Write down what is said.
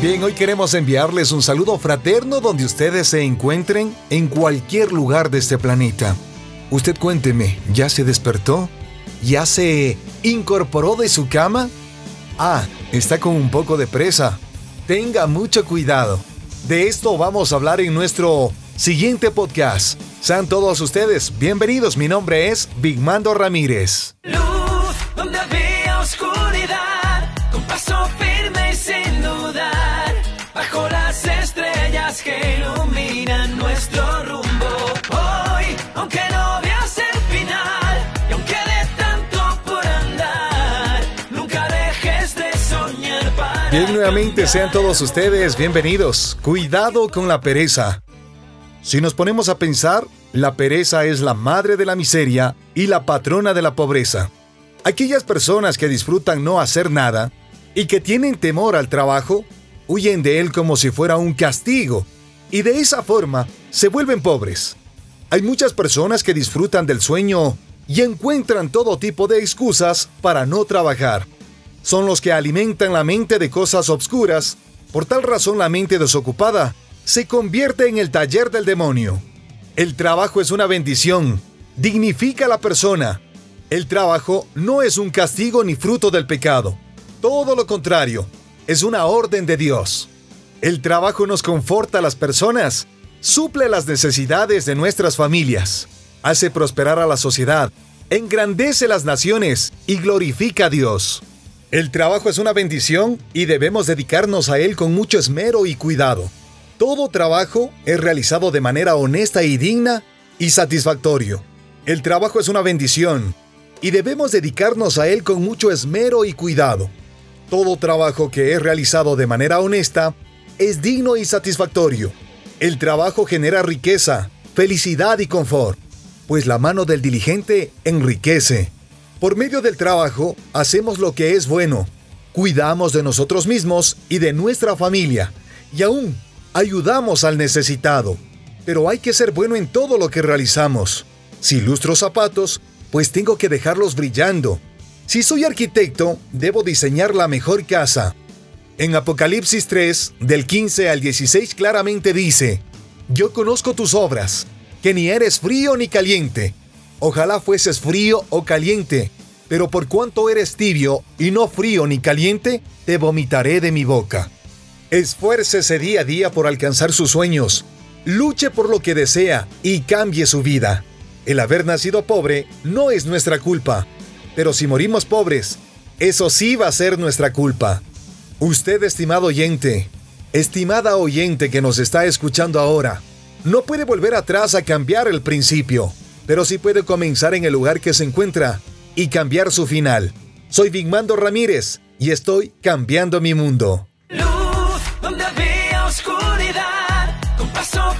Bien, hoy queremos enviarles un saludo fraterno donde ustedes se encuentren en cualquier lugar de este planeta. Usted cuénteme, ¿ya se despertó? ¿Ya se incorporó de su cama? Ah, está con un poco de presa. Tenga mucho cuidado. De esto vamos a hablar en nuestro siguiente podcast. Sean todos ustedes bienvenidos. Mi nombre es Bigmando Ramírez. Estrellas que iluminan nuestro rumbo. Hoy, aunque no veas el final, y aunque de tanto por andar, nunca dejes de soñar para Bien, nuevamente sean todos ustedes bienvenidos. Cuidado con la pereza. Si nos ponemos a pensar, la pereza es la madre de la miseria y la patrona de la pobreza. Aquellas personas que disfrutan no hacer nada y que tienen temor al trabajo, huyen de él como si fuera un castigo y de esa forma se vuelven pobres. Hay muchas personas que disfrutan del sueño y encuentran todo tipo de excusas para no trabajar. Son los que alimentan la mente de cosas obscuras, por tal razón la mente desocupada se convierte en el taller del demonio. El trabajo es una bendición, dignifica a la persona. El trabajo no es un castigo ni fruto del pecado. Todo lo contrario, es una orden de Dios. El trabajo nos conforta a las personas, suple las necesidades de nuestras familias, hace prosperar a la sociedad, engrandece las naciones y glorifica a Dios. El trabajo es una bendición y debemos dedicarnos a él con mucho esmero y cuidado. Todo trabajo es realizado de manera honesta y digna y satisfactorio. El trabajo es una bendición y debemos dedicarnos a él con mucho esmero y cuidado. Todo trabajo que es realizado de manera honesta es digno y satisfactorio. El trabajo genera riqueza, felicidad y confort, pues la mano del diligente enriquece. Por medio del trabajo hacemos lo que es bueno, cuidamos de nosotros mismos y de nuestra familia, y aún ayudamos al necesitado. Pero hay que ser bueno en todo lo que realizamos. Si lustro zapatos, pues tengo que dejarlos brillando. Si soy arquitecto, debo diseñar la mejor casa. En Apocalipsis 3, del 15 al 16 claramente dice, Yo conozco tus obras, que ni eres frío ni caliente. Ojalá fueses frío o caliente, pero por cuanto eres tibio y no frío ni caliente, te vomitaré de mi boca. Esfuércese día a día por alcanzar sus sueños. Luche por lo que desea y cambie su vida. El haber nacido pobre no es nuestra culpa, pero si morimos pobres, eso sí va a ser nuestra culpa. Usted, estimado oyente, estimada oyente que nos está escuchando ahora, no puede volver atrás a cambiar el principio, pero sí puede comenzar en el lugar que se encuentra y cambiar su final. Soy Vigmando Ramírez y estoy cambiando mi mundo. Luz donde oscuridad, con paso